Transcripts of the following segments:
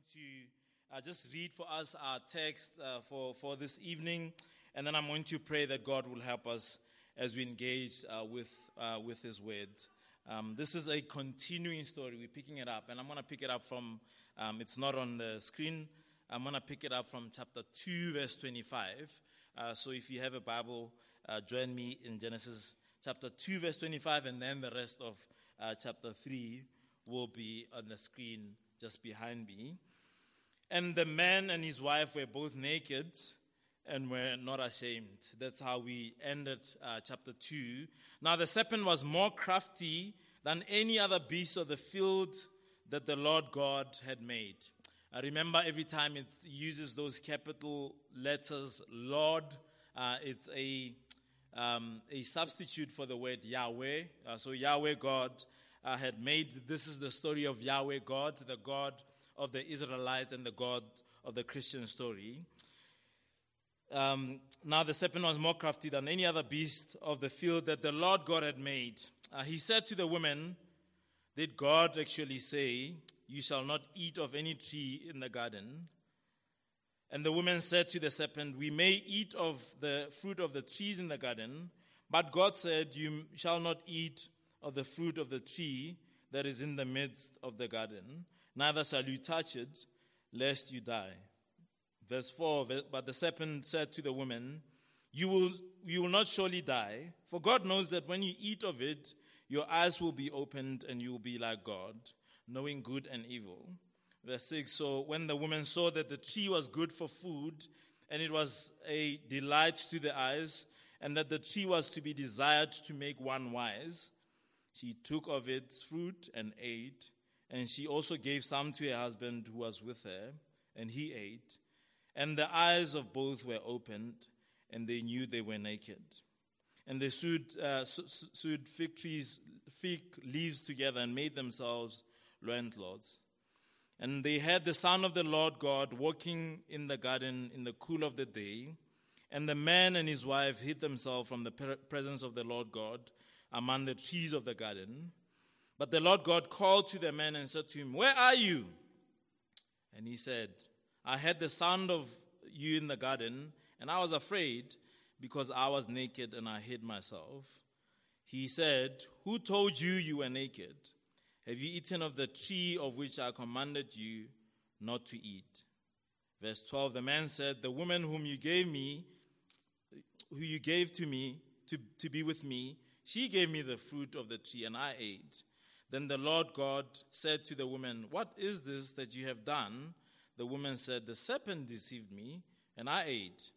going to uh, just read for us our text uh, for, for this evening, and then I'm going to pray that God will help us as we engage uh, with, uh, with His Word. Um, this is a continuing story. We're picking it up, and I'm going to pick it up from, um, it's not on the screen. I'm going to pick it up from chapter 2, verse 25. Uh, so if you have a Bible, uh, join me in Genesis chapter 2, verse 25, and then the rest of chapter 3 will be on the screen just behind me. And the man and his wife were both naked and were not ashamed. That's how we ended uh, chapter 2. Now, the serpent was more crafty than any other beast of the field that the Lord God had made. I remember every time it uses those capital letters, Lord, uh, it's a, um, a substitute for the word Yahweh. Uh, so, Yahweh God uh, had made. This is the story of Yahweh God, the God of the Israelites and the God of the Christian story. Um, now the serpent was more crafty than any other beast of the field that the Lord God had made. Uh, he said to the woman, Did God actually say, You shall not eat of any tree in the garden? And the woman said to the serpent, We may eat of the fruit of the trees in the garden, but God said, You shall not eat of the fruit of the tree that is in the midst of the garden, neither shall you touch it, lest you die. Verse 4 But the serpent said to the woman, you will, you will not surely die, for God knows that when you eat of it, your eyes will be opened and you will be like God, knowing good and evil. Verse 6 So when the woman saw that the tree was good for food, and it was a delight to the eyes, and that the tree was to be desired to make one wise, she took of its fruit and ate, and she also gave some to her husband who was with her, and he ate. And the eyes of both were opened, and they knew they were naked. And they sewed, uh, sewed fig trees, fig leaves together, and made themselves loincloths. And they had the Son of the Lord God walking in the garden in the cool of the day. And the man and his wife hid themselves from the presence of the Lord God among the trees of the garden. But the Lord God called to the man and said to him, Where are you? And he said, I heard the sound of you in the garden, and I was afraid because I was naked and I hid myself. He said, Who told you you were naked? Have you eaten of the tree of which I commanded you not to eat? Verse 12 The man said, The woman whom you gave me, who you gave to me to, to be with me, she gave me the fruit of the tree, and I ate. Then the Lord God said to the woman, What is this that you have done? The woman said, The serpent deceived me, and I ate.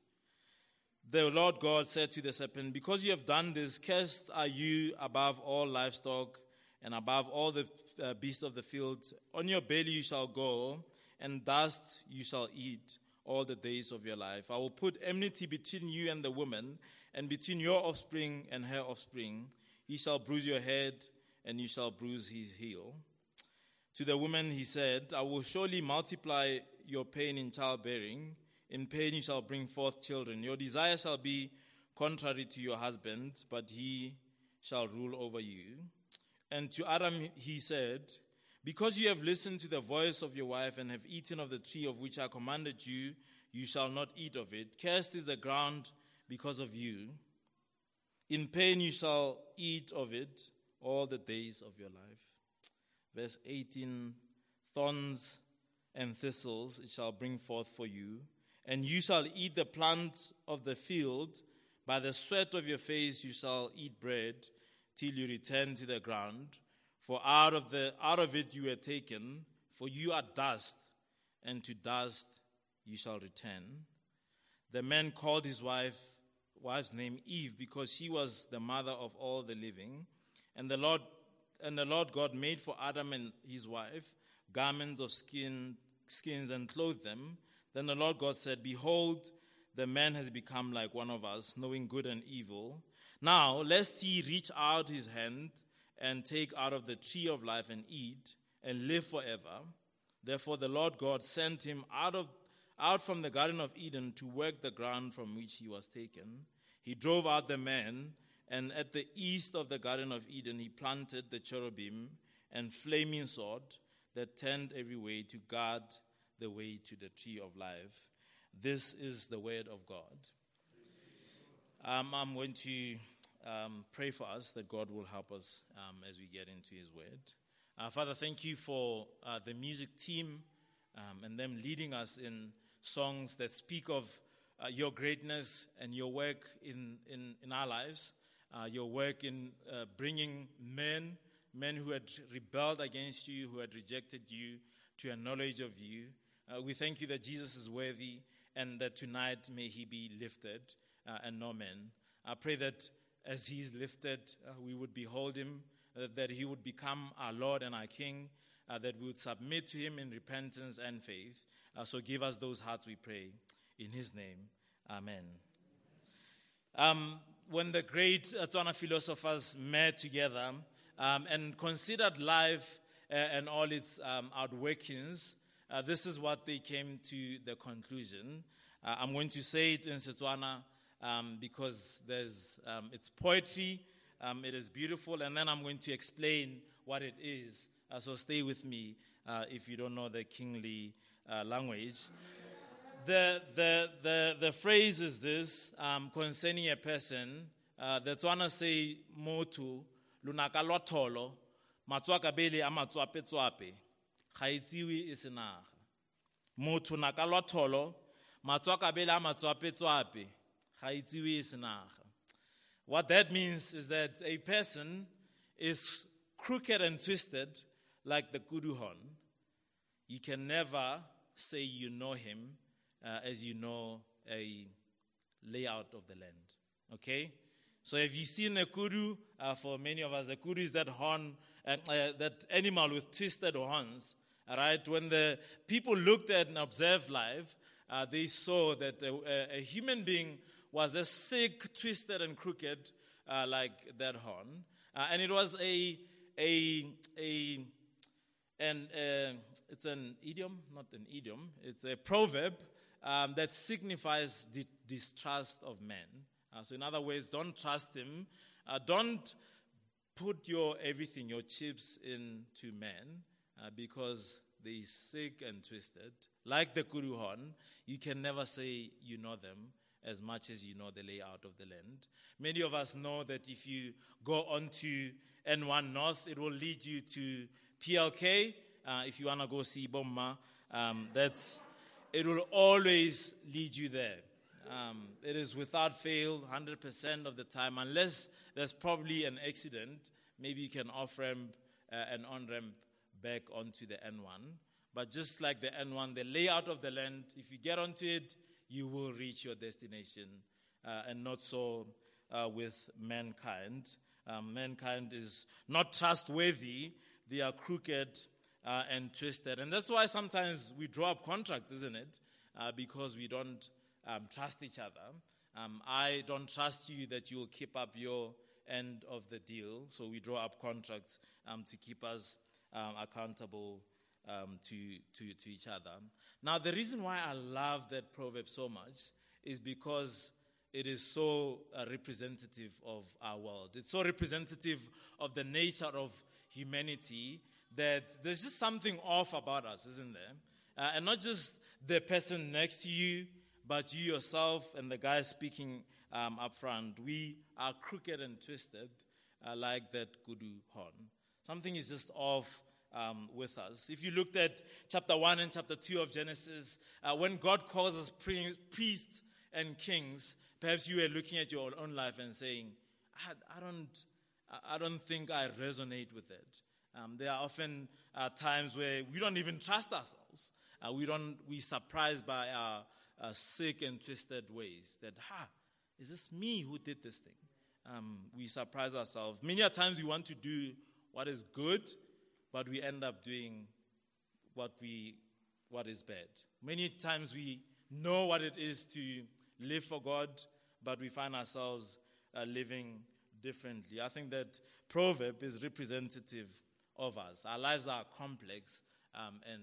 The Lord God said to the serpent, Because you have done this, cursed are you above all livestock and above all the uh, beasts of the field. On your belly you shall go, and dust you shall eat all the days of your life. I will put enmity between you and the woman and between your offspring and her offspring. He shall bruise your head, and you shall bruise his heel. To the woman he said, I will surely multiply your pain in childbearing. In pain you shall bring forth children. Your desire shall be contrary to your husband, but he shall rule over you. And to Adam he said, Because you have listened to the voice of your wife and have eaten of the tree of which I commanded you, you shall not eat of it. Cursed is the ground because of you. In pain you shall eat of it all the days of your life. Verse 18 Thorns and thistles it shall bring forth for you, and you shall eat the plant of the field. By the sweat of your face you shall eat bread till you return to the ground. For out of, the, out of it you were taken, for you are dust, and to dust you shall return. The man called his wife wife's name Eve because she was the mother of all the living. And the Lord and the Lord God made for Adam and his wife garments of skin skins and clothed them. Then the Lord God said, Behold, the man has become like one of us, knowing good and evil. Now, lest he reach out his hand and take out of the tree of life and eat and live forever. Therefore, the Lord God sent him out of out from the Garden of Eden to work the ground from which he was taken. He drove out the man, and at the east of the Garden of Eden, he planted the cherubim and flaming sword that turned every way to guard the way to the tree of life. This is the word of God. Um, I'm going to um, pray for us that God will help us um, as we get into His word. Uh, Father, thank you for uh, the music team um, and them leading us in songs that speak of uh, your greatness and your work in, in, in our lives, uh, your work in uh, bringing men, men who had rebelled against you, who had rejected you, to a knowledge of you. Uh, we thank you that Jesus is worthy and that tonight may he be lifted uh, and no man. I pray that as he's lifted, uh, we would behold him, that he would become our Lord and our King, that we would submit to him in repentance and faith. so give us those hearts, we pray. In his name, amen. Um, when the great Tswana philosophers met together um, and considered life uh, and all its um, outworkings, uh, this is what they came to the conclusion. Uh, I'm going to say it in Setswana um, because there's, um, it's poetry, um, it is beautiful, and then I'm going to explain what it is. Uh, so stay with me uh, if you don't know the kingly uh, language the, the, the, the phrase is this um, concerning a person. Uh, the Tswana say, Motu, lunaka lwa tholo, matswaka bele a matswape tswape, ga itsiwe e senaga. Motho naka lwa tholo, matswaka bele a matswape tswape, ga itsiwe e senaga. What that means is that a person is crooked and twisted like the kudu horn. You can never say you know him uh, as you know, a layout of the land. Okay? So have you seen a kudu? Uh, for many of us, a kudu is that horn, uh, that animal with twisted horns. Right? When the people looked at and observed life, uh, they saw that a, a, human being was as sick, twisted, and crooked uh, like that horn. Uh, and it was a, a, a, and it's an idiom, not an idiom, it's a proverb um, that signifies the distrust of men. Uh, so, in other words, don't trust them. Uh, don't put your everything, your chips into men, uh, because they are sick and twisted. Like the Kudu horn, you can never say you know them as much as you know the layout of the land. Many of us know that if you go on to N1 North, it will lead you to PLK. Uh, if you want to go see Bomma, um, that's it will always lead you there. Um, it is without fail, 100% of the time, unless there's probably an accident. Maybe you can off ramp uh, and on ramp back onto the N1. But just like the N1, the layout of the land, if you get onto it, you will reach your destination. Uh, and not so uh, with mankind. Um, mankind is not trustworthy, they are crooked uh, and twisted. And that's why sometimes we draw up contracts, isn't it? Uh, because we don't um, trust each other. Um, I don't trust you that you will keep up your end of the deal. So we draw up contracts um, to keep us um, accountable um, to, to, to each other. Now, the reason why I love that proverb so much is because it is so uh, representative of our world. It's so representative of the nature of humanity that there's just something off about us, isn't there? Uh, and not just the person next to you, but you yourself and the guy speaking um, up front. We are crooked and twisted uh, like that kudu horn. Something is just off um, with us. If you looked at chapter 1 and chapter 2 of Genesis, uh, when God calls us priests and kings, perhaps you were looking at your own life and saying, I, I don't, I don't think I resonate with it. Um, there are often uh, times where we don't even trust ourselves. Uh, we don't, we're surprised by our uh, sick and twisted ways. That, ha, is this me who did this thing? Um, we surprise ourselves. Many a times we want to do what is good, but we end up doing what we what is bad. Many times we know what it is to live for God, but we find ourselves uh, living differently. I think that proverb is representative of us. Our lives are complex um, and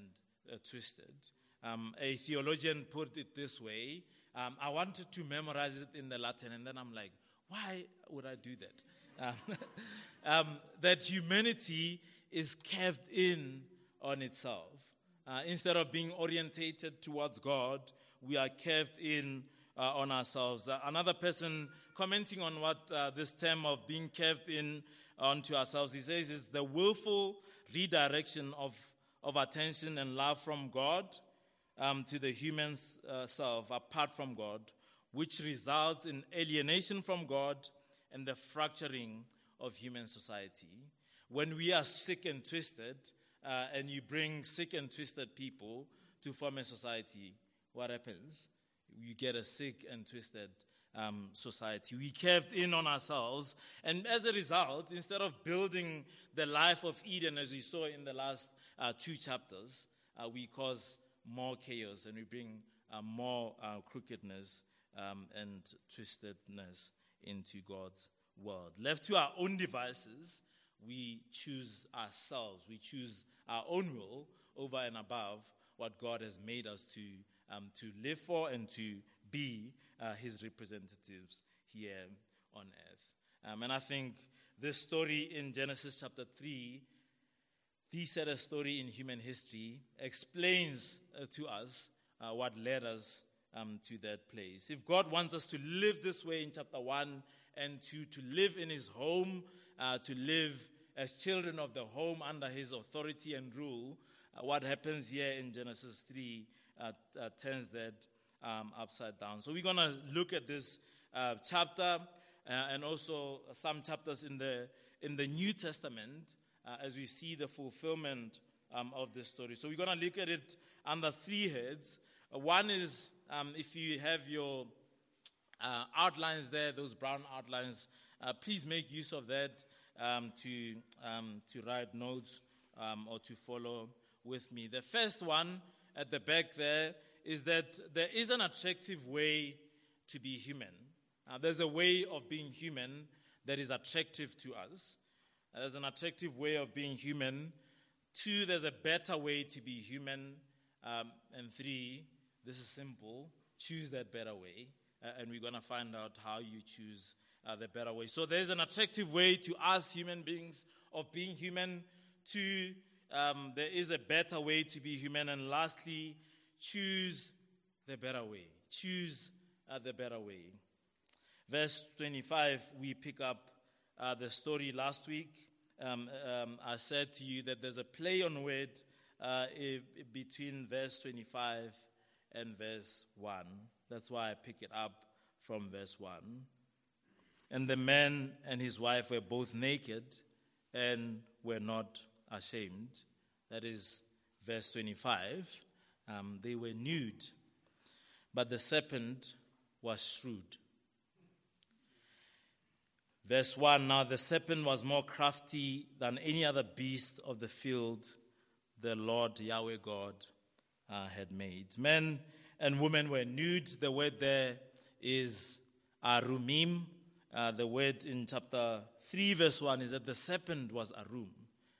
uh, twisted. Um, a theologian put it this way um, I wanted to memorize it in the Latin, and then I'm like, why would I do that? Um, um, that humanity is carved in on itself. uh, instead of being orientated towards God, we are curved in uh, on ourselves. Uh, another person commenting on what uh, this term of being curved in onto ourselves, he says, is the willful redirection of, of attention and love from God um, to the human uh, self apart from God, which results in alienation from God and the fracturing of human society. When we are sick and twisted, uh, and you bring sick and twisted people to form a society, what happens? You get a sick and twisted um, society. We curved in on ourselves, and as a result, instead of building the life of Eden as we saw in the last uh, two chapters, uh, we cause more chaos and we bring uh, more uh, crookedness um, and twistedness into God's world. Left to our own devices, we choose ourselves, we choose our own will over and above what God has made us to, um, to live for and to be uh, His representatives here on earth. Um, and I think this story in Genesis chapter 3, the saddest story in human history, explains uh, to us uh, what led us um, to that place. If God wants us to live this way in chapter 1 and to, to live in His home, uh, to live as children of the home under His authority and rule, uh, what happens here in Genesis 3 uh, uh, turns that um, upside down. So we're going to look at this uh, chapter uh, and also some chapters in the, in the New Testament as we see the fulfillment um, of this story. So we're going to look at it under three heads. one is um, if you have your uh, outlines there, those brown outlines, uh, please make use of that um, to, um, to write notes um, or to follow with me. The first one at the back there is that there is an attractive way to be human. Uh, there's a way of being human that is attractive to us. Uh, there's an attractive way of being human. Two, there's a better way to be human. Um, and three, this is simple choose that better way. Uh, and we're going to find out how you choose uh, the better way. So there's an attractive way to us human beings of being human. Two, um, there is a better way to be human. And lastly, choose the better way. Choose uh, the better way. Verse 25, we pick up uh, the story last week. Um, um, I said to you that there's a play on word uh, between verse 25 and verse 1. That's why I pick it up from verse 1. And the man and his wife were both naked and were not ashamed. That is verse 25. Um, they were nude, but the serpent was shrewd. Verse 1 Now the serpent was more crafty than any other beast of the field the Lord Yahweh God uh, had made. Men and women were nude. The word there is arumim. Uh, the word in chapter 3, verse 1 is that the serpent was arum.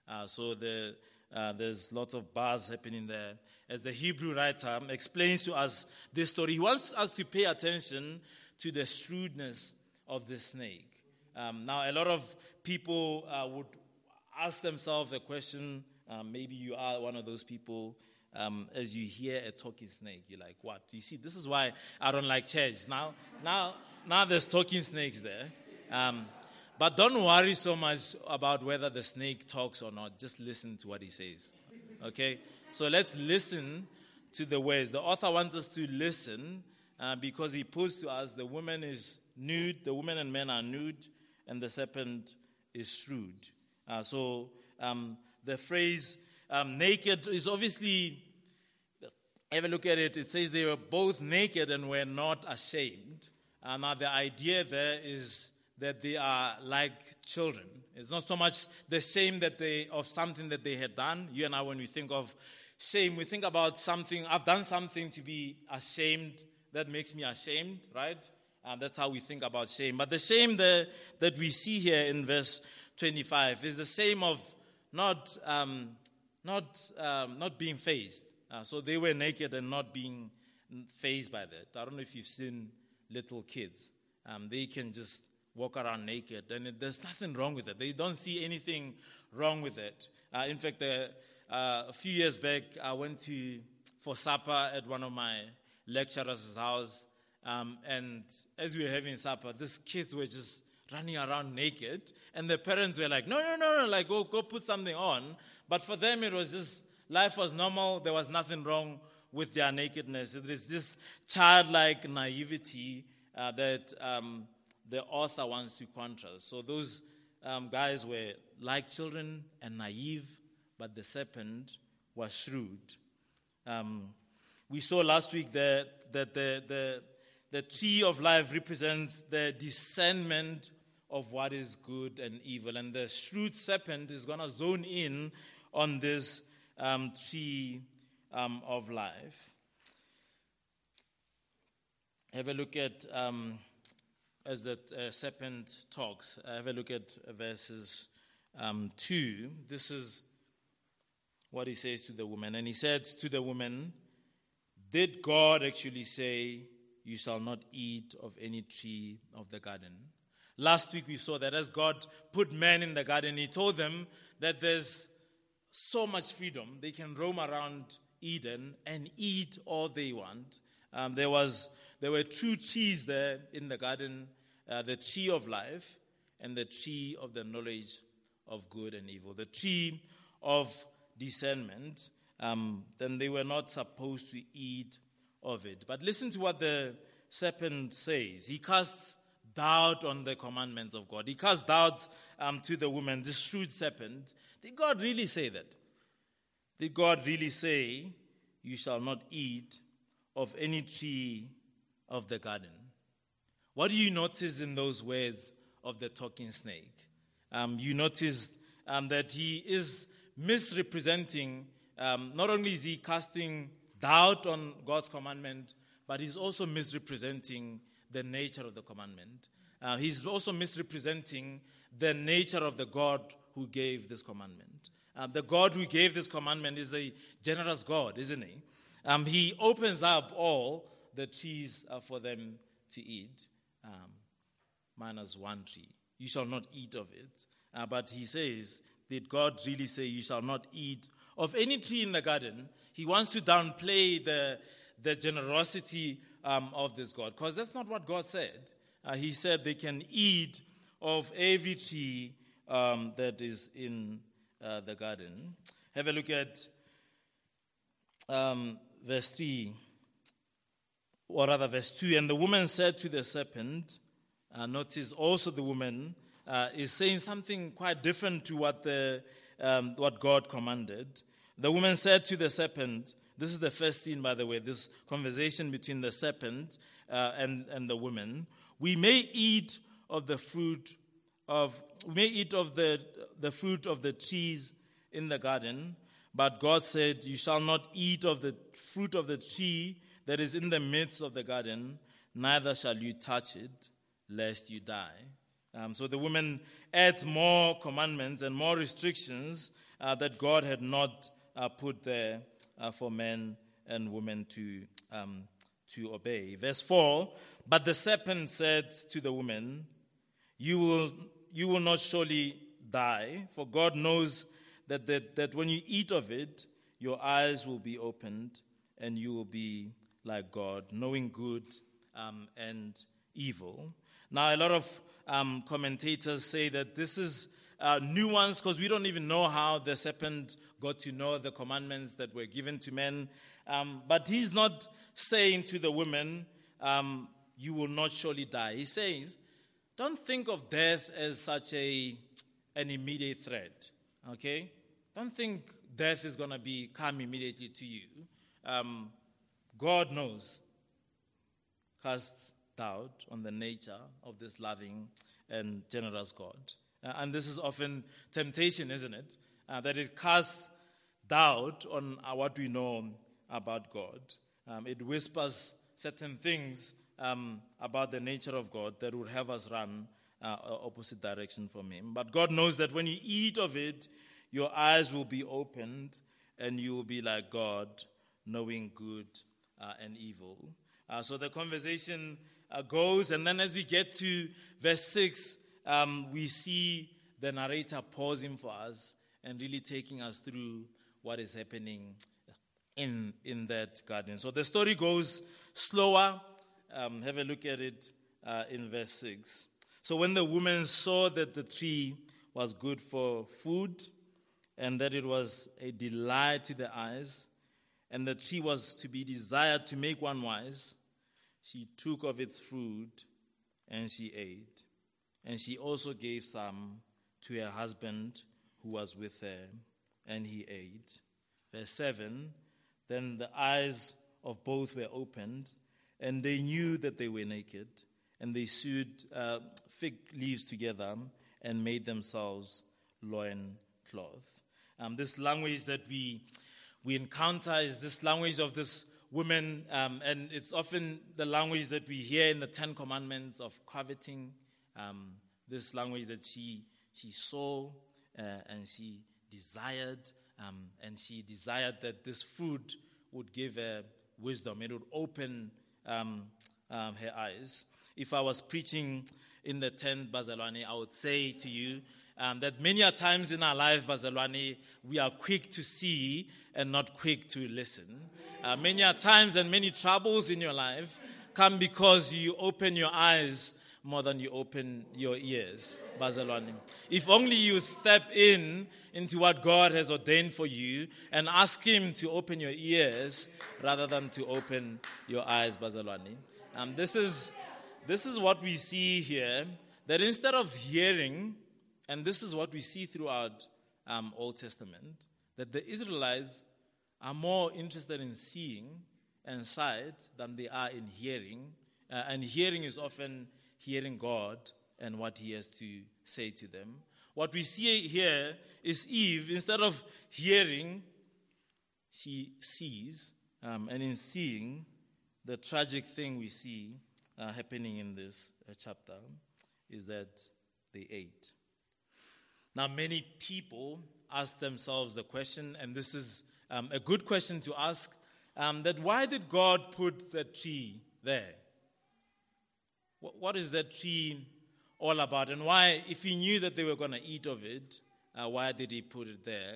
Uh, so the, uh, there's lots of bars happening there. As the Hebrew writer explains to us this story, he wants us to pay attention to the shrewdness of the snake. Um, now, a lot of people uh, would ask themselves the question um, maybe you are one of those people. Um, as you hear a talking snake, you're like, "What?" You see, this is why I don't like church. Now, now, now, there's talking snakes there. But don't worry so much about whether the snake talks or not. Just listen to what he says. Okay? So let's listen to the words. The author wants us to listen uh, because he puts to us the woman is nude, the woman and men are nude, and the serpent is shrewd. Uh, so um, the phrase um, naked is obviously, have a look at it, it says they were both naked and were not ashamed. Uh, now, the idea there is that they are like children. It's not so much the shame that they of something that they had done. You and I, when we think of shame, we think about something. I've done something to be ashamed. That makes me ashamed, right? And uh, that's how we think about shame. But the shame that, that we see here in verse 25 is the same of not, um, not, um, not being fazed. Uh, so they were naked and not being fazed by that. I don't know if you've seen little kids. Um, they can just walk around naked, and it, there's nothing wrong with it. They don't see anything wrong with it. Uh, in fact, the, uh, a few years back, I went to for supper at one of my lecturer's house. Um, and as we were having supper, these kids were just running around naked. And the parents were like, no, no, no, no, like, go, go put something on. But for them, it was just, life was normal. There was nothing wrong with their nakedness. There's this childlike naivety uh, that um, the author wants to contrast. So those um, guys were like children and naive, but the serpent was shrewd. Um, we saw last week that, that the, the, the tree of life represents the discernment of what is good and evil. And the shrewd serpent is going to zone in on this um, tree um, of life. Have a look at, um, as the uh, serpent talks, have a look at verses um, 2. This is what he says to the woman. And he said to the woman, Did God actually say, You shall not eat of any tree of the garden? Last week we saw that as God put man in the garden, he told them that there's so much freedom. They can roam around Eden and eat all they want. Um, there, was, there were two trees there in the garden uh, the tree of life and the tree of the knowledge of good and evil. The tree of discernment, um, then they were not supposed to eat of it. But listen to what the serpent says. He casts doubt on the commandments of God. He casts doubt um, to the woman, this shrewd serpent. Did God really say that? Did God really say, You shall not eat of any tree of the garden? What do you notice in those words of the talking snake? Um, you notice um, that he is misrepresenting, um, not only is he casting doubt on God's commandment, but he's also misrepresenting the nature of the commandment. Uh, he's also misrepresenting the nature of the God who gave this commandment. Uh, the God who gave this commandment is a generous God, isn't he? Um, he opens up all the trees are for them to eat, um, minus one tree. You shall not eat of it. Uh, but he says, Did God really say, You shall not eat of any tree in the garden? He wants to downplay the, the generosity um, of this God, because that's not what God said. Uh, he said they can eat of every tree um, that is in uh, the garden. Have a look at um, verse 3, or rather, verse 2. And the woman said to the serpent, uh, notice also the woman uh, is saying something quite different to what, the, um, what God commanded. The woman said to the serpent, this is the first scene, by the way, this conversation between the serpent uh, and, and the woman. We may eat of the fruit of, we may eat of the, the fruit of the trees in the garden, but God said, You shall not eat of the fruit of the tree that is in the midst of the garden, neither shall you touch it, lest you die. Um, so the woman adds more commandments and more restrictions uh, that God had not uh, put there uh, for men and women to, um, to obey. Verse 4 But the serpent said to the woman, You will, you will not surely die, for God knows that, that, that when you eat of it, your eyes will be opened and you will be like God, knowing good um, and evil. Now, a lot of um, commentators say that this is uh, nuanced because we don't even know how the serpent got to know the commandments that were given to men. Um, but he's not saying to the women, um, You will not surely die. He says, Don't think of death as such a, an immediate threat. Okay? Don't think death is going to be come immediately to you. Um, God knows. Casts doubt on the nature of this loving and generous God. Uh, and this is often temptation, isn't it? Uh, that it casts doubt on uh, what we know about God. Um, it whispers certain things um, about the nature of God that would have us run uh, opposite direction from Him. But God knows that when you eat of it, your eyes will be opened and you will be like God, knowing good uh, and evil. Uh, so the conversation uh, goes, and then as we get to verse 6, um, we see the narrator pausing for us and really taking us through what is happening in, in that garden. So the story goes slower. Um, have a look at it uh, in verse 6. So when the woman saw that the tree was good for food, and that it was a delight to the eyes, and that tree was to be desired to make one wise, she took of its fruit and she ate. And she also gave some to her husband who was with her, and he ate. Verse 7 Then the eyes of both were opened, and they knew that they were naked, and they sewed uh, fig leaves together and made themselves loin cloth. Um, this language that we, we encounter is this language of this woman, um, and it's often the language that we hear in the Ten Commandments of coveting. Um, this language that she, she saw uh, and she desired, um, and she desired that this food would give her wisdom. It would open um, um, her eyes. If I was preaching in the tent, Bazalwane, I would say to you um, that many a times in our life, Bazalwane, we are quick to see and not quick to listen. Uh, many a times and many troubles in your life come because you open your eyes more than you open your ears, Bazalwane. If only you step in into what God has ordained for you and ask Him to open your ears rather than to open your eyes, Bazalwane. Um, this is this is what we see here that instead of hearing, and this is what we see throughout um, Old Testament, that the Israelites are more interested in seeing and sight than they are in hearing. Uh, and hearing is often hearing God and what He has to say to them. What we see here is Eve, instead of hearing, she sees. Um, and in seeing, the tragic thing we see uh, happening in this uh, chapter is that they ate. Now, many people ask themselves the question, and this is um, a good question to ask um, that why did God put the tree there? What, is that tree all about? And why, if He knew that they were going to eat of it, uh, why did He put it there?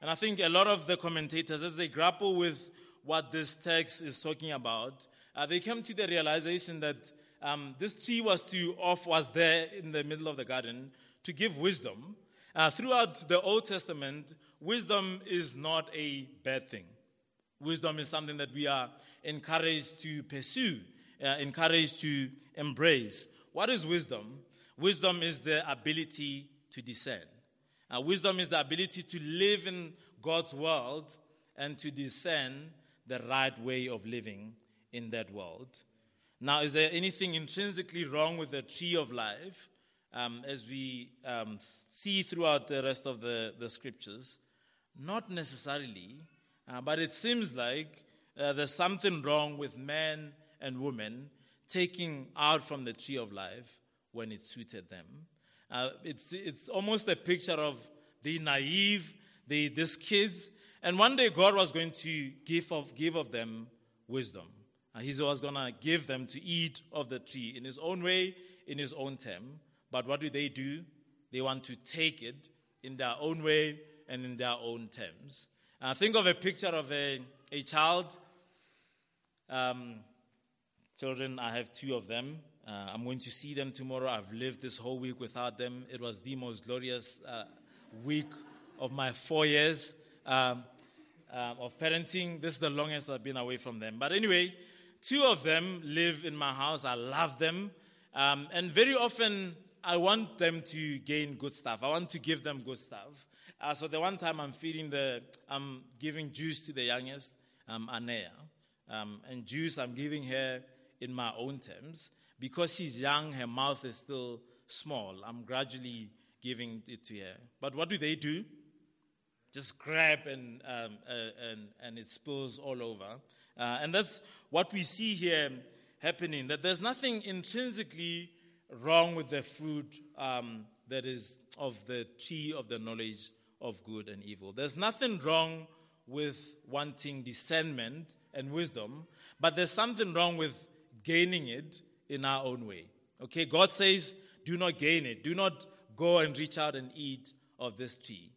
And I think a lot of the commentators, as they grapple with what this text is talking about, uh, they come to the realization that um, this tree was to off was there in the middle of the garden to give wisdom. Uh, throughout the Old Testament, wisdom is not a bad thing. Wisdom is something that we are encouraged to pursue, uh, encouraged to embrace. What is wisdom? Wisdom is the ability to discern. Uh, wisdom is the ability to live in God's world and to discern the right way of living in that world. Now, is there anything intrinsically wrong with the tree of life? Um, as we um, see throughout the rest of the, the scriptures, not necessarily, uh, but it seems like uh, there's something wrong with men and women taking out from the tree of life when it suited them. Uh, it's, it's almost a picture of the naive, the, these kids, and one day God was going to give of, give of them wisdom. Uh, he was going to give them to eat of the tree in his own way, in his own time. But what do they do? They want to take it in their own way and in their own terms. Uh, think of a picture of a, a child. Um, children, I have two of them. Uh, I'm going to see them tomorrow. I've lived this whole week without them. It was the most glorious uh, week of my four years um, uh, of parenting. This is the longest I've been away from them. But anyway, two of them live in my house. I love them. Um, and very often, I want them to gain good stuff. I want to give them good stuff. Uh, so the one time I'm feeding the, I'm giving juice to the youngest, um, Anea. Um, and juice I'm giving her in my own terms. Because she's young, her mouth is still small. I'm gradually giving it to her. But what do they do? Just grab and, um, uh, and, and it spills all over. Uh, and that's what we see here happening that there's nothing intrinsically wrong with the fruit um, that is of the tree of the knowledge of good and evil. There's nothing wrong with wanting discernment and wisdom, but there's something wrong with gaining it in our own way. Okay, God says, do not gain it. Do not go and reach out and eat of this tree.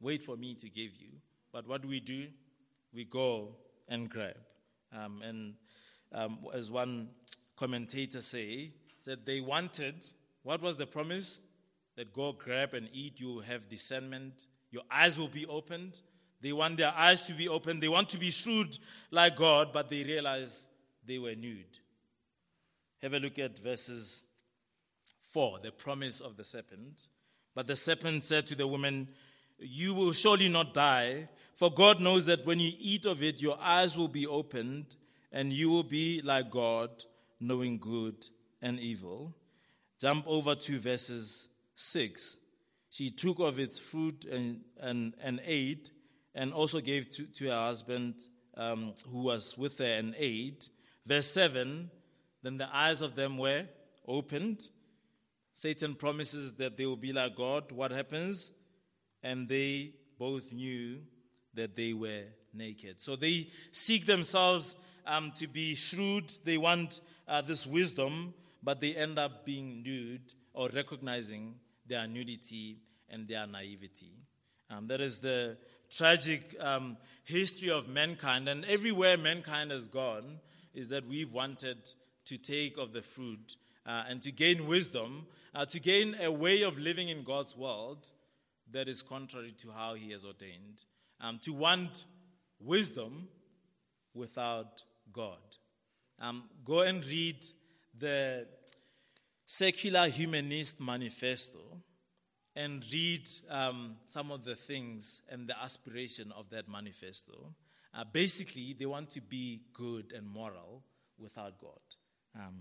Wait for me to give you. but what do we do? We go and grab. Um, and um, as one commentator say, said they wanted, what was the promise? That go grab and eat, you will have discernment, your eyes will be opened. They want their eyes to be opened. They want to be shrewd like God, but they realize they were nude. Have a look at verses 4, the promise of the serpent. But the serpent said to the woman, You will surely not die, for God knows that when you eat of it, your eyes will be opened, and you will be like God, knowing good and evil. Jump over to verses 6. She took of its fruit and, and, and ate, and also gave to, to her husband um, who was with her and ate. Verse 7 Then the eyes of them were opened. Satan promises that they will be like God. What happens? And they both knew that they were naked. So they seek themselves um, to be shrewd. They want uh, this wisdom, but they end up being nude or recognizing their nudity and their naivety. Um, that is the tragic um, history of mankind. And everywhere mankind has gone, is that we've wanted to take of the fruit uh, and to gain wisdom, uh, to gain a way of living in God's world that is contrary to how He has ordained, um, to want wisdom without God. Um, go and read the Secular Humanist Manifesto and read um, some of the things and the aspiration of that manifesto. Uh, basically, they want to be good and moral without God. Um,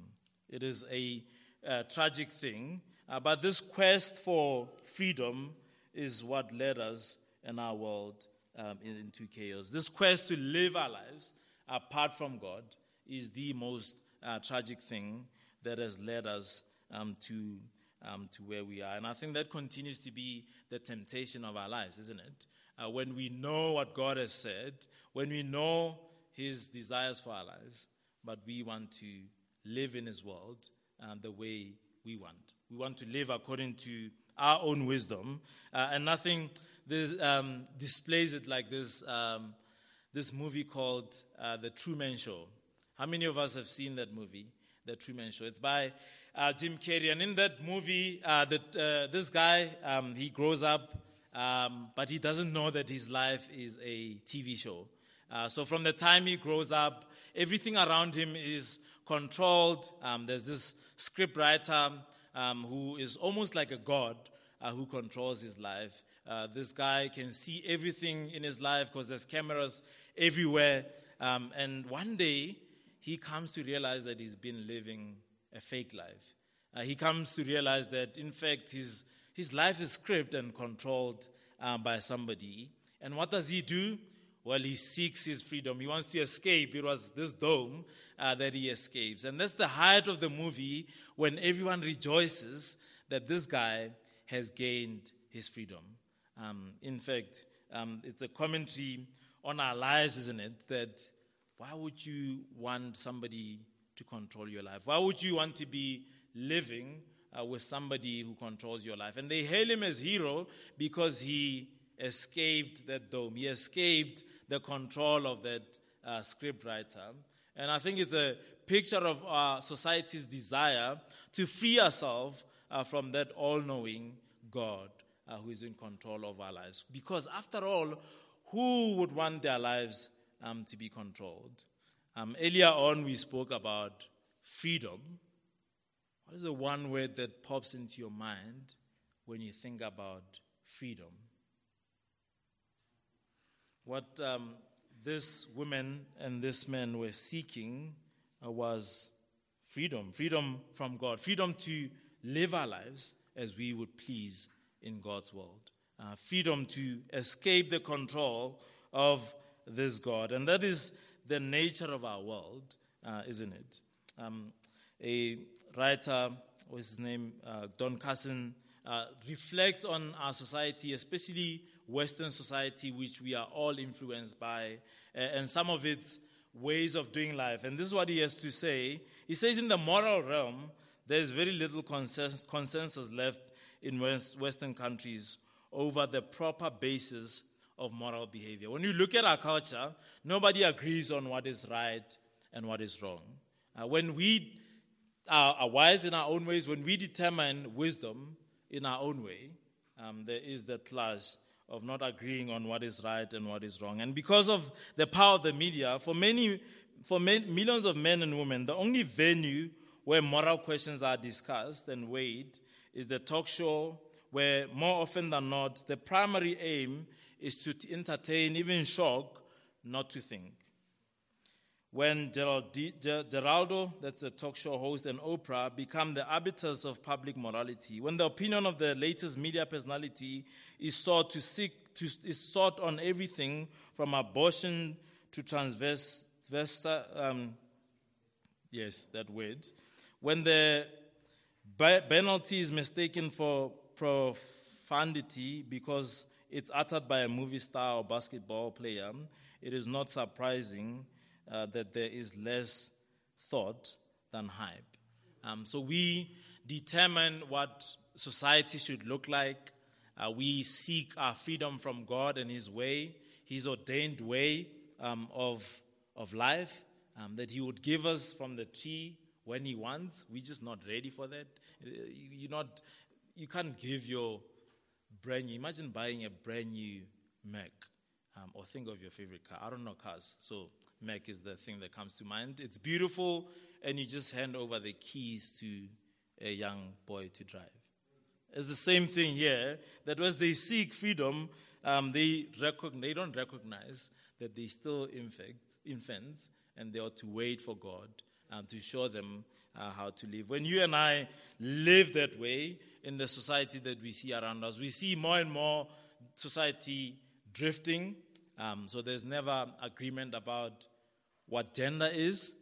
it is a, a tragic thing, uh, but this quest for freedom is what led us in our world um, into chaos. This quest to live our lives apart from God is the most uh, tragic thing that has led us um, to, um, to where we are. And I think that continues to be the temptation of our lives, isn't it? uh, when we know what God has said, when we know His desires for our lives, but we want to live in His world uh, the way we want. We want to live according to our own wisdom, uh, and nothing this, um, displays it like this. Um, this movie called uh, The Truman Show. How many of us have seen that movie, The Truman Show? It's by uh, Jim Carrey, and in that movie, uh, that this guy um, he grows up um, but he doesn't know that his life is a TV show. Uh, so from the time he grows up, everything around him is controlled. Um, there's this script writer um, who is almost like a god uh, who controls his life. Uh, this guy can see everything in his life because there's cameras everywhere. Um, and one day, he comes to realize that he's been living a fake life. Uh, he comes to realize that, in fact, he's his life is scripted and controlled uh, by somebody. And what does he do? Well, he seeks his freedom. He wants to escape. It was this dome uh, that he escapes. And that's the height of the movie when everyone rejoices that this guy has gained his freedom. Um, in fact, um, it's a commentary on our lives, isn't it? That why would you want somebody to control your life? Why would you want to be living uh, with somebody who controls your life. And they hail him as hero because he escaped that dome. He escaped the control of that uh, script writer. And I think it's a picture of our society's desire to free ourselves uh, from that all knowing God uh, who is in control of our lives. Because after all, who would want their lives um, to be controlled? Um, earlier on, we spoke about freedom. What is the one word that pops into your mind when you think about freedom? What um, this woman and this man were seeking uh, was freedom freedom from God, freedom to live our lives as we would please in God's world, uh, freedom to escape the control of this God. And that is the nature of our world, uh, isn't it? Um, a writer, what's his name, uh, Don Carson, uh, reflects on our society, especially Western society, which we are all influenced by, uh, and some of its ways of doing life. And this is what he has to say. He says, in the moral realm, there's very little consensus, left in West, Western countries over the proper basis of moral behavior. When you look at our culture, nobody agrees on what is right and what is wrong. Uh, when we are, are, wise in our own ways, when we determine wisdom in our own way, um, there is that clash of not agreeing on what is right and what is wrong. And because of the power of the media, for many, for millions of men and women, the only venue where moral questions are discussed and weighed is the talk show, where more often than not, the primary aim is to entertain, even shock, not to think. When Geraldo, that's a talk show host, and Oprah become the arbiters of public morality, when the opinion of the latest media personality is sought to seek to, is sought on everything from abortion to transverse, um, yes, that word, when the penalty is mistaken for profundity because it's uttered by a movie star or basketball player, it is not surprising uh, that there is less thought than hype. Um, so we determine what society should look like. Uh, we seek our freedom from God and His way, His ordained way um, of, of life, um, that He would give us from the tree when He wants. We're just not ready for that. Uh, you're not, you can't give your brand new. Imagine buying a brand new Mac, um, or think of your favorite car. I don't know cars, so Mac is the thing that comes to mind. It's beautiful, and you just hand over the keys to a young boy to drive. It's the same thing here. That as they seek freedom, um, they recognize, they don't recognize that they still infect, infants, and they ought to wait for God um, to show them uh, how to live. When you and I live that way in the society that we see around us, we see more and more society drifting. Um, so there's never agreement about what gender is.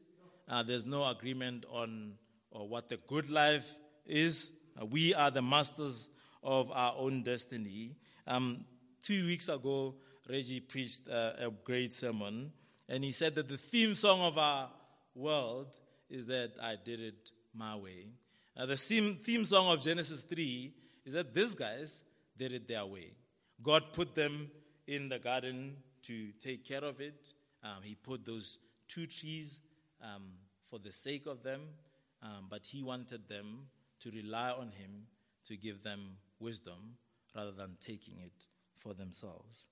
Uh, there's no agreement on or what the good life is. Uh, we are the masters of our own destiny. Um, two weeks ago, Reggie preached uh, a great sermon, and he said that the theme song of our world is that I did it my way. Uh, the theme, theme song of Genesis 3 is that these guys did it their way. God put them in the garden to take care of it. Um, he put those two trees um, for the sake of them, um, but He wanted them to rely on Him to give them wisdom rather than taking it for themselves.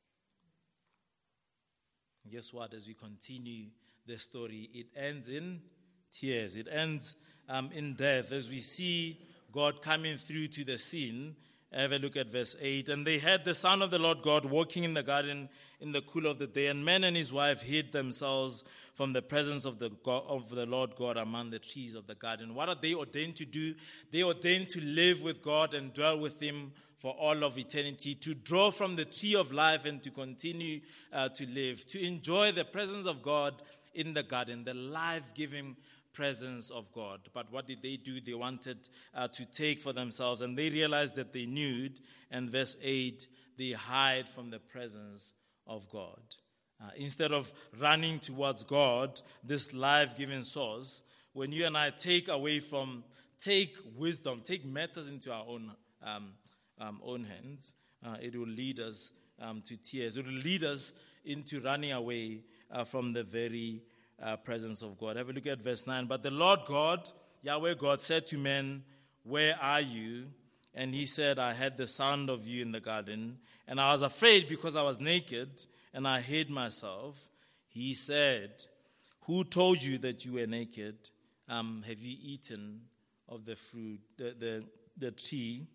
And guess what? As we continue the story, it ends in tears. It ends um, in death as we see God coming through to the scene. Have a look at verse 8. And they had the Son of the Lord God walking in the garden in the cool of the day, and man and his wife hid themselves from the presence of the, God, of the Lord God among the trees of the garden. What are they ordained to do? They ordained to live with God and dwell with Him for all of eternity, to draw from the tree of life and to continue uh, to live, to enjoy the presence of God in the garden, the life giving presence of God. But what did they do? They wanted uh, to take for themselves, and they realized that they knew. And verse 8, they hide from the presence of God. Uh, instead of running towards God, this life giving source, when you and I take away from, take wisdom, take matters into our own, um, um, own hands, uh, it will lead us um, to tears. It will lead us into running away uh, from the very uh, presence of God. Have a look at verse 9. But the Lord God, Yahweh God, said to men, Where are you? And he said, I heard the sound of you in the garden, and I was afraid because I was naked and I hid myself. He said, Who told you that you were naked? Um, have you eaten of the fruit, the, the, the tree?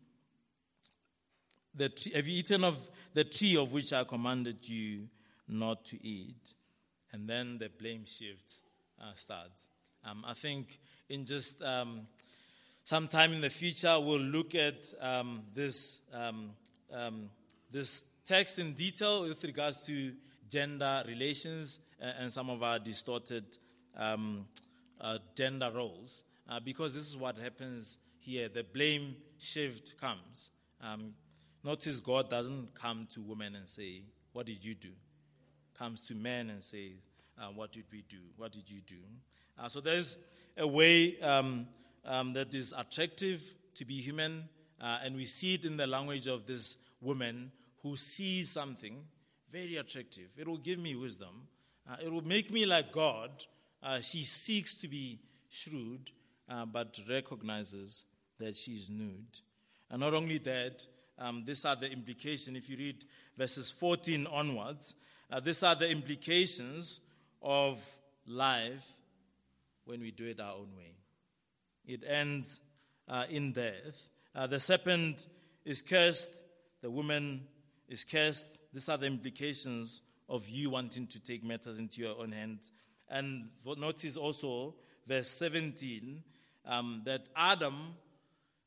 The tree? Have you eaten of the tree of which I commanded you not to eat? And then the blame shift uh, starts. Um, I think in just um, some time in the future, we'll look at um, this, um, um, this text in detail with regards to gender relations and, some of our distorted um, uh, gender roles, uh, because this is what happens here. The blame shift comes. Notice God doesn't come to women and say, What did you do? Comes to men and says, uh, What did we do? What did you do? Uh, so there's a way um, um, that is attractive to be human, uh, and we see it in the language of this woman who sees something very attractive. It will give me wisdom. Uh, it will make me like God. Uh, she seeks to be shrewd, uh, but recognizes that she is nude. And not only that, um, these are the implications. If you read verses 14 onwards, uh, these are the implications of life when we do it our own way. It ends uh, in death. Uh, the serpent is cursed, the woman is cursed. These are the implications of you wanting to take matters into your own hands. And notice also verse 17 um, that Adam,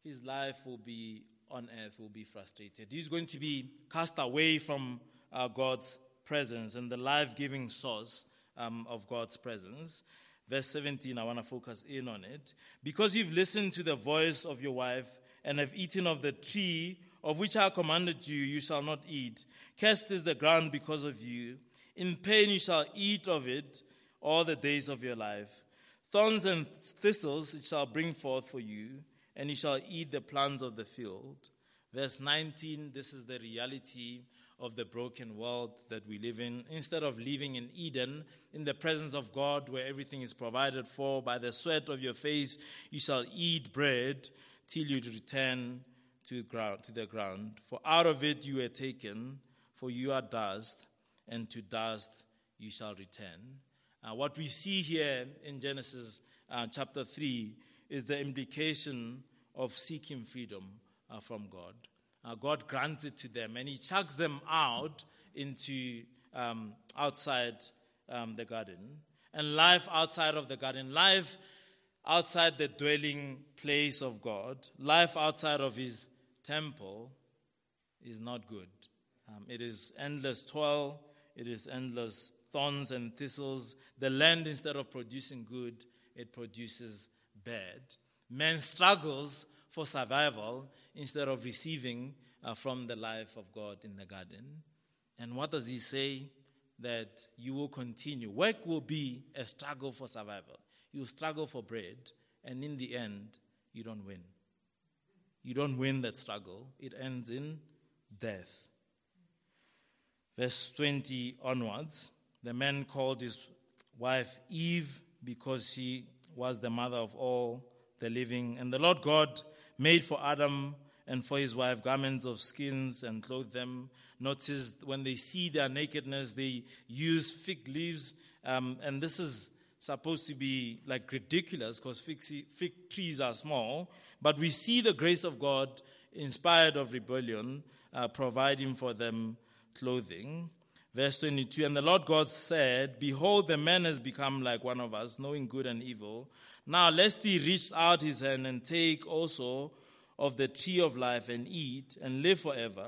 his life will be on earth, will be frustrated. He's going to be cast away from uh, God's presence and the life giving source um, of God's presence. Verse 17, I want to focus in on it. Because you've listened to the voice of your wife and have eaten of the tree of which I commanded you, you shall not eat. Cursed is the ground because of you. In pain you shall eat of it all the days of your life. Thorns and thistles it shall bring forth for you, and you shall eat the plants of the field. Verse 19, this is the reality of the broken world that we live in. Instead of living in Eden, in the presence of God, where everything is provided for, by the sweat of your face, you shall eat bread till you return to the ground. To the ground. For out of it you were taken, for you are dust, and to dust you shall return. Uh, what we see here in Genesis uh, chapter 3 is the implication of seeking freedom uh, from God uh, God granted to them, and He chucks them out into um, outside um, the garden. And life outside of the garden, life outside the dwelling place of God, life outside of His temple is not good. Um, it is endless toil, it is endless thorns and thistles. The land, instead of producing good, it produces bad. Man struggles for survival instead of receiving uh, from the life of God in the garden. And what does he say? That you will continue. Work will be a struggle for survival. You struggle for bread, and in the end, you don't win. You don't win that struggle, it ends in death. Verse 20 onwards the man called his wife Eve because she was the mother of all the living. And the Lord God made for Adam and for his wife garments of skins and clothed them. Notice when they see their nakedness, they use fig leaves. Um, and this is supposed to be like ridiculous because fig, fig trees are small. But we see the grace of God, inspired of rebellion, uh, providing for them clothing. Verse 22 And the Lord God said, Behold, the man has become like one of us, knowing good and evil. Now, lest he reach out his hand and take also of the tree of life and eat and live forever.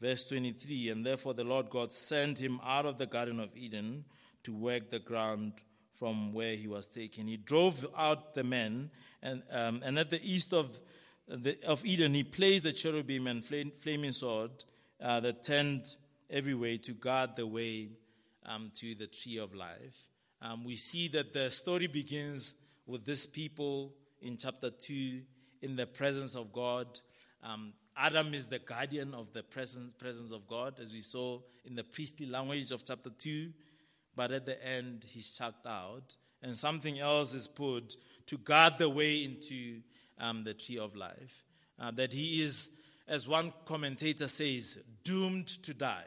Verse 23 And therefore the Lord God sent him out of the Garden of Eden to work the ground from where he was taken. He drove out the men, and, um, and at the east of, the, of Eden, he placed the cherubim and flaming sword uh, that turned every way to guard the way um, to the tree of life. Um, we see that the story begins with this people in chapter 2 in the presence of God. Um, Adam is the guardian of the presence, presence of God, as we saw in the priestly language of chapter 2. But at the end, he's chucked out, and something else is put to guard the way into um, the tree of life. Uh, that he is, as one commentator says, doomed to die.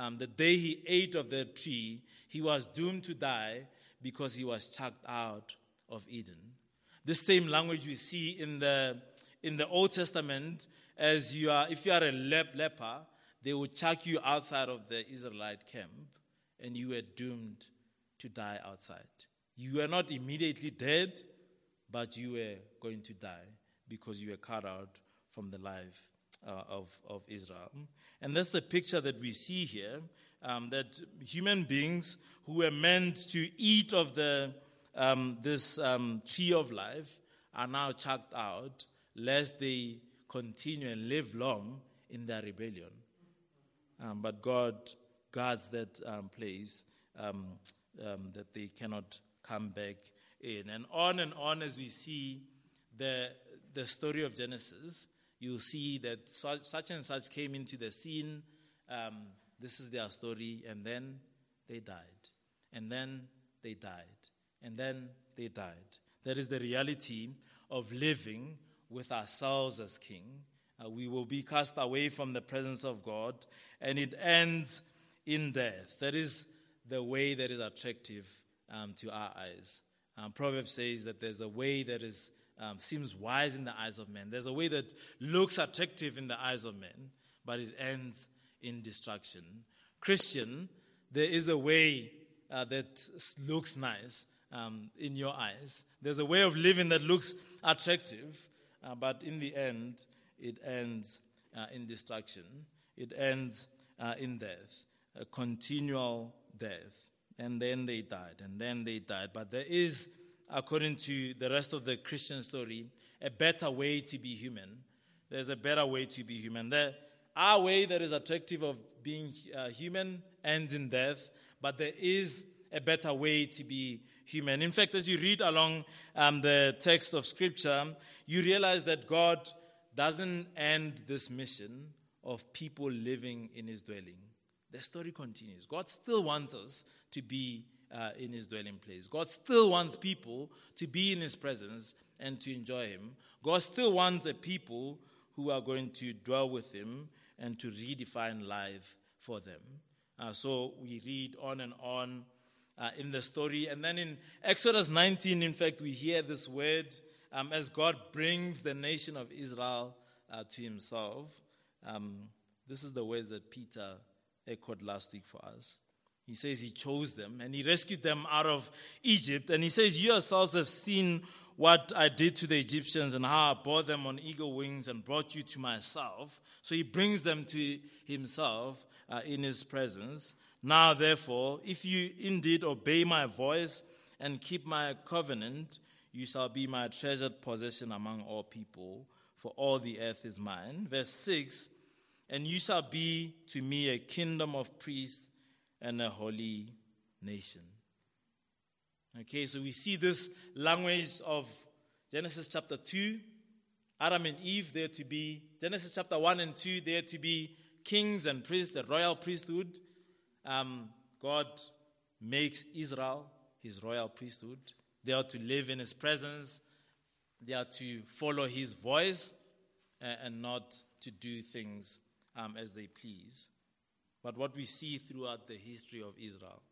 Um, the day he ate of the tree, he was doomed to die because he was chucked out of Eden. The same language we see in the, in the Old Testament as you are, if you are a lep- leper, they would chuck you outside of the Israelite camp and you were doomed to die outside. You were not immediately dead, but you were going to die because you were cut out from the life uh, of, of Israel. And that's the picture that we see here um, that human beings who were meant to eat of the um, this um, tree of life are now chucked out lest they continue and live long in their rebellion. Um, but God guards that um, place um, that they cannot come back in. And on and on as we see the, the story of Genesis, you'll see that such, such and such came into the scene um, this is their story, and then they died, and then they died, and then they died. That is the reality of living with ourselves as king. Uh, we will be cast away from the presence of God, and it ends in death. That is the way that is attractive um, to our eyes. Um, Proverbs says that there's a way that is um, seems wise in the eyes of men. There's a way that looks attractive in the eyes of men, but it ends in destruction. Christian, there is a way uh, that looks nice um, in your eyes. There's a way of living that looks attractive, uh, but in the end, it ends uh, in destruction. It ends uh, in death, a continual death. And then they died, and then they died. But there is, according to the rest of the Christian story, a better way to be human. There's a better way to be human. There, our way that is attractive of being uh, human ends in death, but there is a better way to be human. In fact, as you read along um, the text of Scripture, you realize that God doesn't end this mission of people living in His dwelling. The story continues. God still wants us to be uh, in His dwelling place. God still wants people to be in His presence and to enjoy Him. God still wants a people who are going to dwell with Him and to redefine life for them. Uh, so we read on and on uh, in the story. And then in Exodus 19, in fact, we hear this word um, as God brings the nation of Israel uh, to himself. Um, this is the words that Peter echoed last week for us. He says he chose them and he rescued them out of Egypt. And he says, You yourselves have seen what I did to the Egyptians and how I bore them on eagle wings and brought you to myself. So he brings them to himself uh, in his presence. Now, therefore, if you indeed obey my voice and keep my covenant, you shall be my treasured possession among all people, for all the earth is mine. Verse 6 And you shall be to me a kingdom of priests and a holy nation. Okay, so we see this language of Genesis chapter 2, Adam and Eve there to be, Genesis chapter 1 and 2 there to be kings and priests, the royal priesthood. Um, God makes Israel his royal priesthood. They are to live in his presence. They are to follow his voice and not to do things um, as they please. But what we see throughout the history of Israel,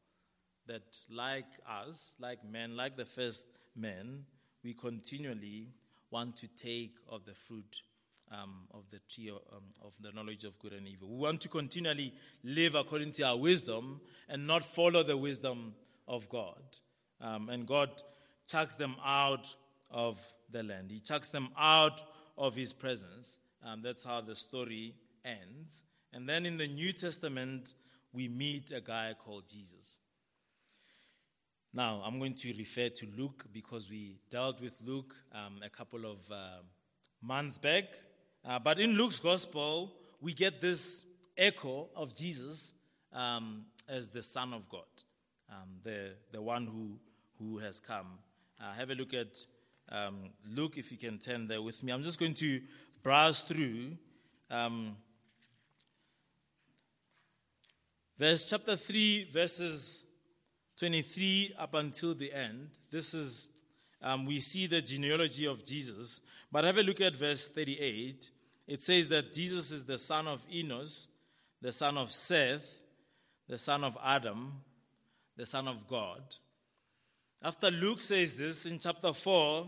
that like us, like men, like the first men, we continually want to take of the fruit um, of the tree um, of the knowledge of good and evil. We want to continually live according to our wisdom and not follow the wisdom of God. Um, and God chucks them out of the land. He chucks them out of his presence. Um, that's how the story ends. And then in the New Testament, we meet a guy called Jesus. Now, I'm going to refer to Luke because we dealt with Luke um, a couple of uh, months back. Uh, but in Luke's gospel, we get this echo of Jesus um, as the Son of God, um, the, the one who, who has come. Uh, have a look at um, Luke, if you can turn there with me. I'm just going to browse through um, verse chapter 3, verses 23 up until the end. This is, um, we see the genealogy of Jesus. But have a look at verse 38. It says that Jesus is the son of Enos, the son of Seth, the son of Adam, the son of God. After Luke says this in chapter 4,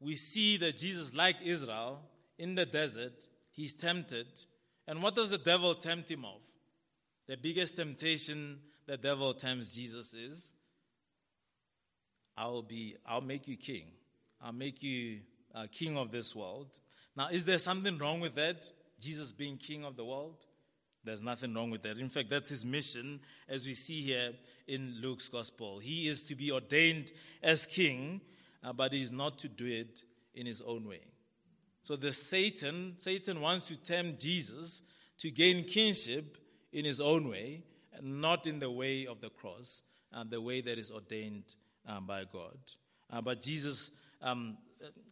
we see that Jesus, like Israel, in the desert, he's tempted. And what does the devil tempt him of? The biggest temptation the devil tempts Jesus is I'll be I'll make you king. I'll make you uh, king of this world. Now, is there something wrong with that? Jesus being king of the world? There's nothing wrong with that. In fact, that's his mission, as we see here in Luke's gospel. He is to be ordained as king, uh, but he's not to do it in his own way. So the Satan, Satan wants to tempt Jesus to gain kingship in his own way, not in the way of the cross, and the way that is ordained um, by God. Uh, but Jesus, um,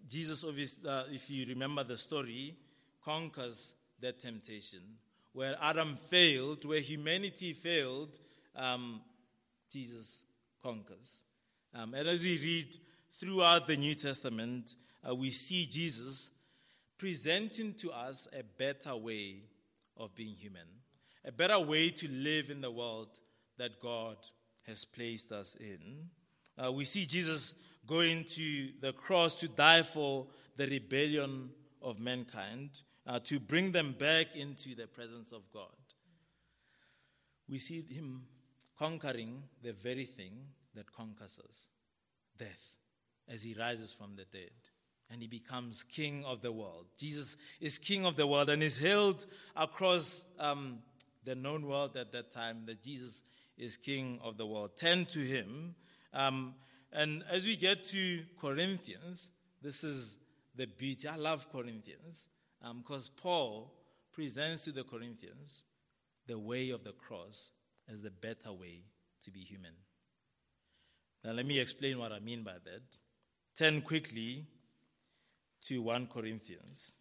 Jesus, obviously, uh, if you remember the story, conquers that temptation where Adam failed, where humanity failed, um, Jesus conquers. Um, and as we read throughout the New Testament, uh, we see Jesus presenting to us a better way of being human, a better way to live in the world that God has placed us in. Uh, we see Jesus going to the cross to die for the rebellion of mankind, uh, to bring them back into the presence of God. We see him conquering the very thing that conquers us death as he rises from the dead and he becomes king of the world. Jesus is king of the world and is hailed across um, the known world at that time that Jesus is king of the world. Turn to him. Um, and as we get to Corinthians, this is the beauty. I love Corinthians because um, Paul presents to the Corinthians the way of the cross as the better way to be human. Now, let me explain what I mean by that. Turn quickly to 1 Corinthians.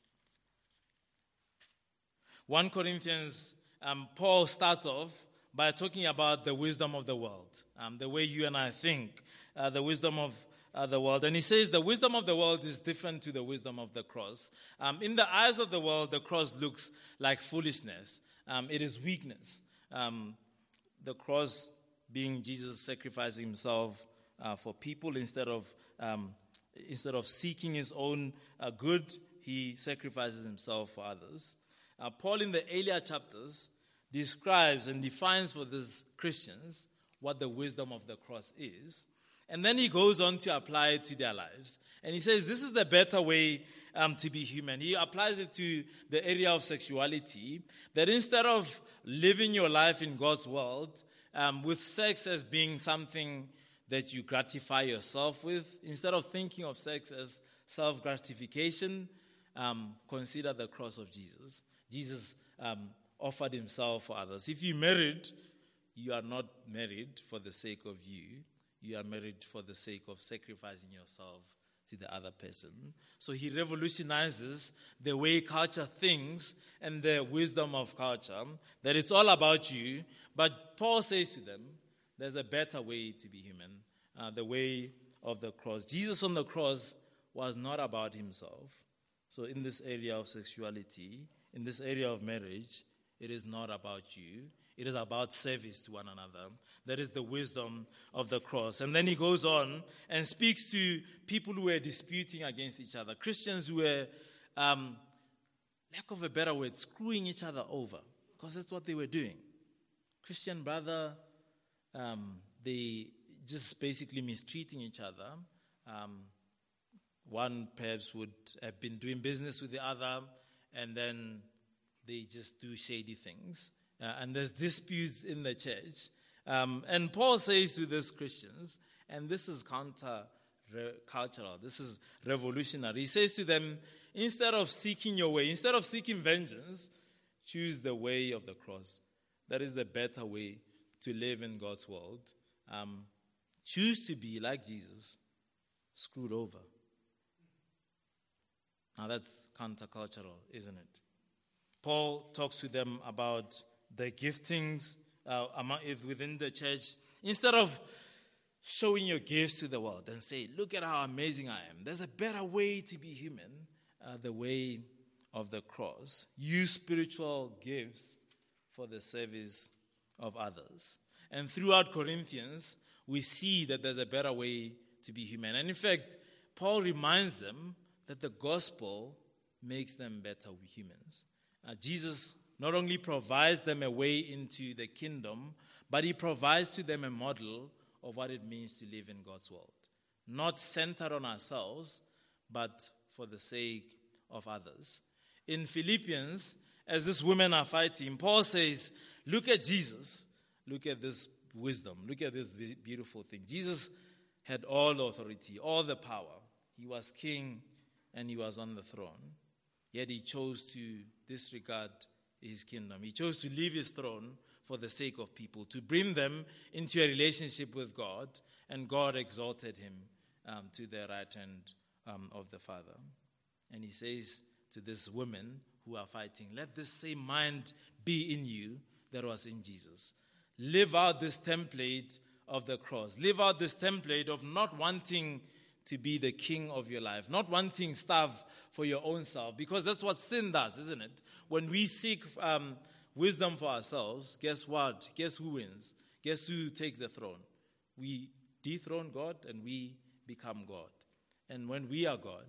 1 Corinthians, um, Paul starts off by talking about the wisdom of the world, um, the way you and I think, uh, the wisdom of uh, the world. And he says the wisdom of the world is different to the wisdom of the cross. Um, in the eyes of the world, the cross looks like foolishness, um, it is weakness. Um, the cross being Jesus sacrificing himself uh, for people instead of, um, instead of seeking his own uh, good, he sacrifices himself for others. Uh, Paul, in the earlier chapters, describes and defines for these Christians what the wisdom of the cross is. And then he goes on to apply it to their lives. And he says, This is the better way um, to be human. He applies it to the area of sexuality. That instead of living your life in God's world, um, with sex as being something that you gratify yourself with, instead of thinking of sex as self gratification, um, consider the cross of Jesus. Jesus um, offered himself for others. If you married, you are not married for the sake of you, you are married for the sake of sacrificing yourself to the other person. So he revolutionizes the way culture thinks and the wisdom of culture, that it's all about you. But Paul says to them, there's a better way to be human, uh, the way of the cross. Jesus on the cross was not about himself. So, in this area of sexuality, in this area of marriage, it is not about you. It is about service to one another. That is the wisdom of the cross. And then he goes on and speaks to people who were disputing against each other, Christians who were, um, lack of a better word, screwing each other over, because that's what they were doing. Christian brother, um, they just basically mistreating each other. Um, one perhaps would have been doing business with the other, and then they just do shady things. Uh, and there's disputes in the church. Um, and Paul says to these Christians, and this is counter cultural, this is revolutionary. He says to them, instead of seeking your way, instead of seeking vengeance, choose the way of the cross. That is the better way to live in God's world. Um, choose to be like Jesus, screwed over. Now that's countercultural, isn't it? Paul talks to them about the giftings uh, within the church. Instead of showing your gifts to the world and say, Look at how amazing I am, there's a better way to be human, uh, the way of the cross. Use spiritual gifts for the service of others. And throughout Corinthians, we see that there's a better way to be human. And in fact, Paul reminds them that the gospel makes them better humans. Uh, Jesus not only provides them a way into the kingdom, but he provides to them a model of what it means to live in God's world. Not centered on ourselves, but for the sake of others. In Philippians, as these women are fighting, Paul says, Look at Jesus. Look at this wisdom. Look at this beautiful thing. Jesus had all authority, all the power. He was king and he was on the throne. Yet he chose to disregard his kingdom. He chose to leave his throne for the sake of people, to bring them into a relationship with God, and God exalted him um, to the right hand um, of the Father. And he says to this women who are fighting, Let this same mind be in you that was in Jesus. Live out this template of the cross. Live out this template of not wanting to be the king of your life, not wanting stuff for your own self, because that's what sin does, isn't it? When we seek um, wisdom for ourselves, guess what? Guess who wins? Guess who takes the throne? We dethrone God and we become God. And when we are God,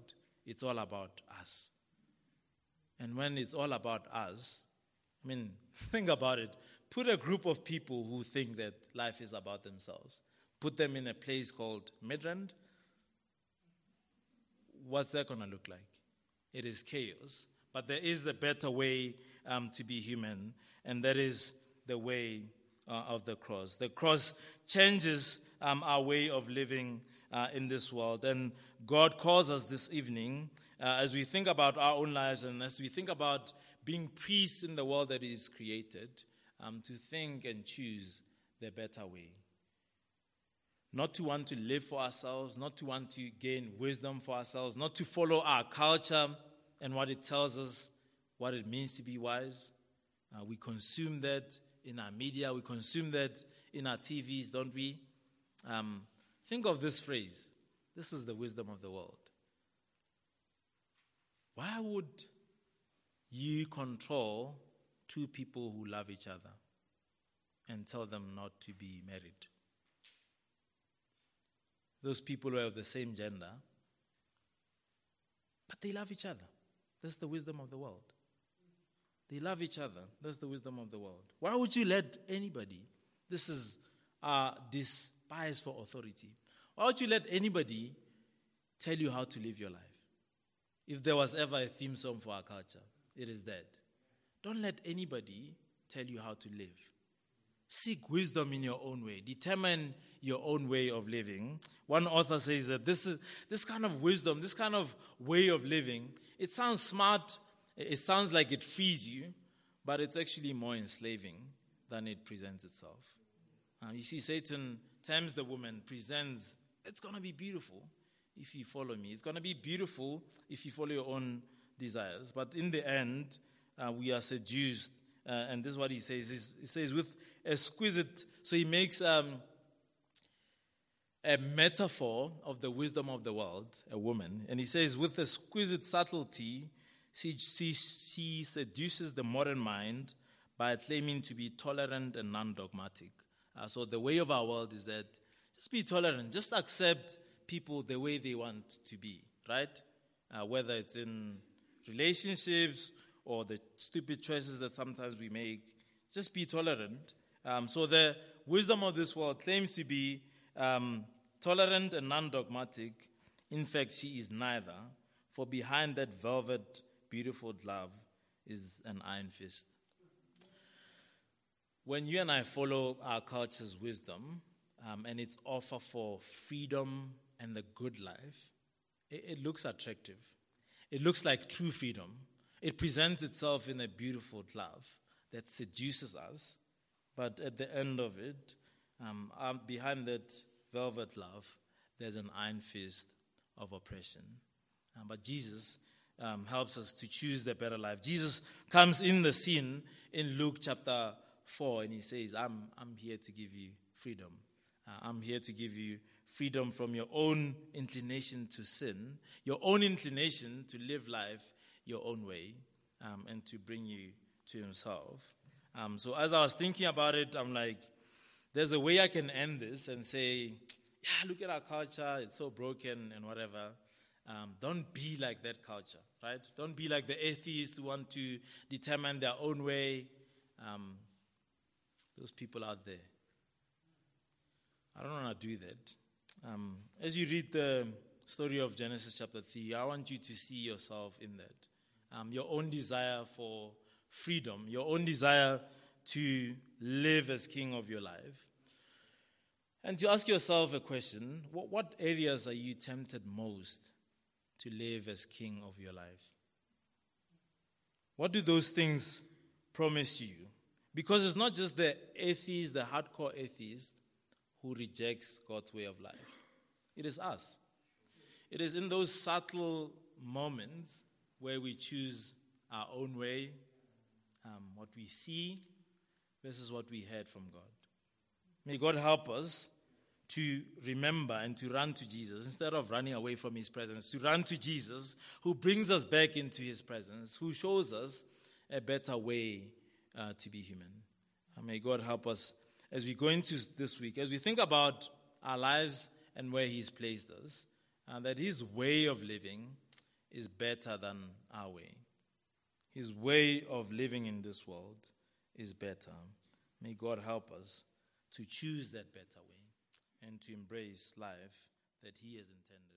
it's all about us. And when it's all about us, I mean, think about it. Put a group of people who think that life is about themselves, put them in a place called Midrand. What's that going to look like? It is chaos. But there is a better way um, to be human, and that is the way uh, of the cross. The cross changes um, our way of living uh, in this world. And God calls us this evening, uh, as we think about our own lives and as we think about being priests in the world that is created, um, to think and choose the better way. Not to want to live for ourselves, not to want to gain wisdom for ourselves, not to follow our culture and what it tells us, what it means to be wise. Uh, we consume that in our media, we consume that in our TVs, don't we? Um, think of this phrase this is the wisdom of the world. Why would you control two people who love each other and tell them not to be married? Those people who are of the same gender, but they love each other. That's the wisdom of the world. They love each other. That's the wisdom of the world. Why would you let anybody? This is uh, despise for authority. Why would you let anybody tell you how to live your life? If there was ever a theme song for our culture, it is that. Don't let anybody tell you how to live. Seek wisdom in your own way. Determine your own way of living. One author says that this is this kind of wisdom, this kind of way of living, it sounds smart, it sounds like it frees you, but it's actually more enslaving than it presents itself. Uh, you see, Satan tempts the woman, presents, it's going to be beautiful if you follow me. It's going to be beautiful if you follow your own desires. But in the end, uh, we are seduced. Uh, and this is what he says. He says, with exquisite, so he makes um, a metaphor of the wisdom of the world, a woman. And he says, with exquisite subtlety, she, she, she seduces the modern mind by claiming to be tolerant and non dogmatic. Uh, so the way of our world is that just be tolerant, just accept people the way they want to be, right? Uh, whether it's in relationships or the stupid choices that sometimes we make, just be tolerant. Um, so the wisdom of this world claims to be um, tolerant and non dogmatic. In fact, she is neither, for behind that velvet, beautiful glove is an iron fist. When you and I follow our culture's wisdom um, and its offer for freedom and the good life, it, it looks attractive. It looks like true freedom. It presents itself in a beautiful glove that seduces us, but at the end of it, um, um, behind that velvet love, there's an iron fist of oppression. Um, but Jesus um, helps us to choose the better life. Jesus comes in the scene in Luke chapter 4 and he says, I'm, I'm here to give you freedom. Uh, I'm here to give you freedom from your own inclination to sin, your own inclination to live life your own way, um, and to bring you to Himself. Um, so as I was thinking about it, I'm like, there's a way I can end this and say, yeah, look at our culture, it's so broken and whatever. Um, don't be like that culture, right? Don't be like the atheists who want to determine their own way. Um, those people out there. I don't want to do that. Um, as you read the story of Genesis chapter 3, I want you to see yourself in that. Um, your own desire for freedom, your own desire to live as king of your life. And to ask yourself a question what, what areas are you tempted most to live as king of your life? What do those things promise you? Because it's not just the atheist, the hardcore atheist, who rejects God's way of life. It is us. It is in those subtle moments where we choose our own way, um, what we see versus what we heard from God. May God help us to remember and to run to Jesus instead of running away from His presence, to run to Jesus who brings us back into His presence, who shows us a better way uh, to be human. Uh, may God help us as we go into this week, as we think about our lives and where He's placed us, uh, that His way of living is better than our way. His way of living in this world is better. May God help us to choose that better way and to embrace life that He has intended.